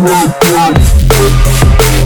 Rock,